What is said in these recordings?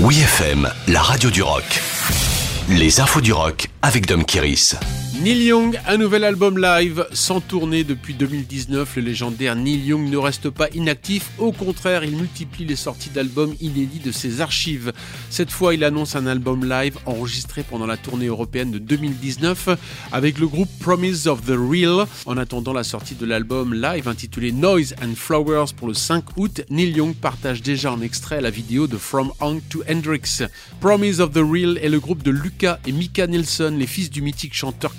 Oui FM, la radio du rock. Les infos du rock avec Dom Kiris. Neil Young, un nouvel album live sans tournée depuis 2019. Le légendaire Neil Young ne reste pas inactif. Au contraire, il multiplie les sorties d'albums inédits de ses archives. Cette fois, il annonce un album live enregistré pendant la tournée européenne de 2019 avec le groupe Promise of the Real. En attendant la sortie de l'album live intitulé Noise and Flowers pour le 5 août, Neil Young partage déjà en extrait la vidéo de From Hank to Hendrix. Promise of the Real est le groupe de Lucas et Mika Nelson, les fils du mythique chanteur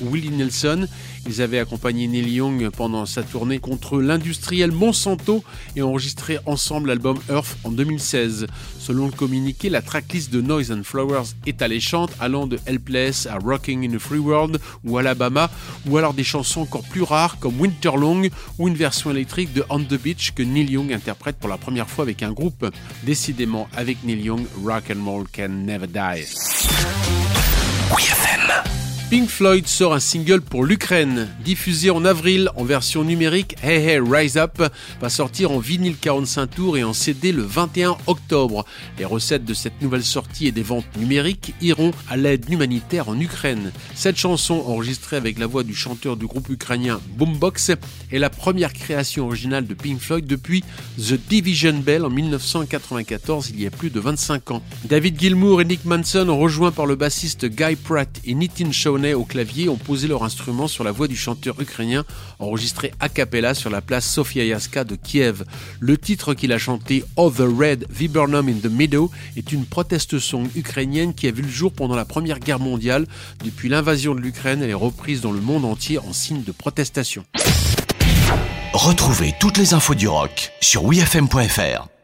Willie Nelson. Ils avaient accompagné Neil Young pendant sa tournée contre l'industriel Monsanto et enregistré ensemble l'album Earth en 2016. Selon le communiqué, la tracklist de Noise and Flowers est alléchante, allant de Helpless à Rocking in a Free World ou Alabama, ou alors des chansons encore plus rares comme Winterlong ou une version électrique de On the Beach que Neil Young interprète pour la première fois avec un groupe. Décidément, avec Neil Young, Rock and Roll Can Never Die. Pink Floyd sort un single pour l'Ukraine. Diffusé en avril en version numérique, Hey Hey Rise Up va sortir en vinyle 45 tours et en CD le 21 octobre. Les recettes de cette nouvelle sortie et des ventes numériques iront à l'aide humanitaire en Ukraine. Cette chanson, enregistrée avec la voix du chanteur du groupe ukrainien Boombox, est la première création originale de Pink Floyd depuis The Division Bell en 1994, il y a plus de 25 ans. David Gilmour et Nick Manson, rejoints par le bassiste Guy Pratt et Nitin Au clavier ont posé leur instrument sur la voix du chanteur ukrainien enregistré a cappella sur la place Sofia Yaska de Kiev. Le titre qu'il a chanté Oh the Red Viburnum in the Meadow est une proteste song ukrainienne qui a vu le jour pendant la Première Guerre mondiale. Depuis l'invasion de l'Ukraine, elle est reprise dans le monde entier en signe de protestation. Retrouvez toutes les infos du rock sur wfm.fr.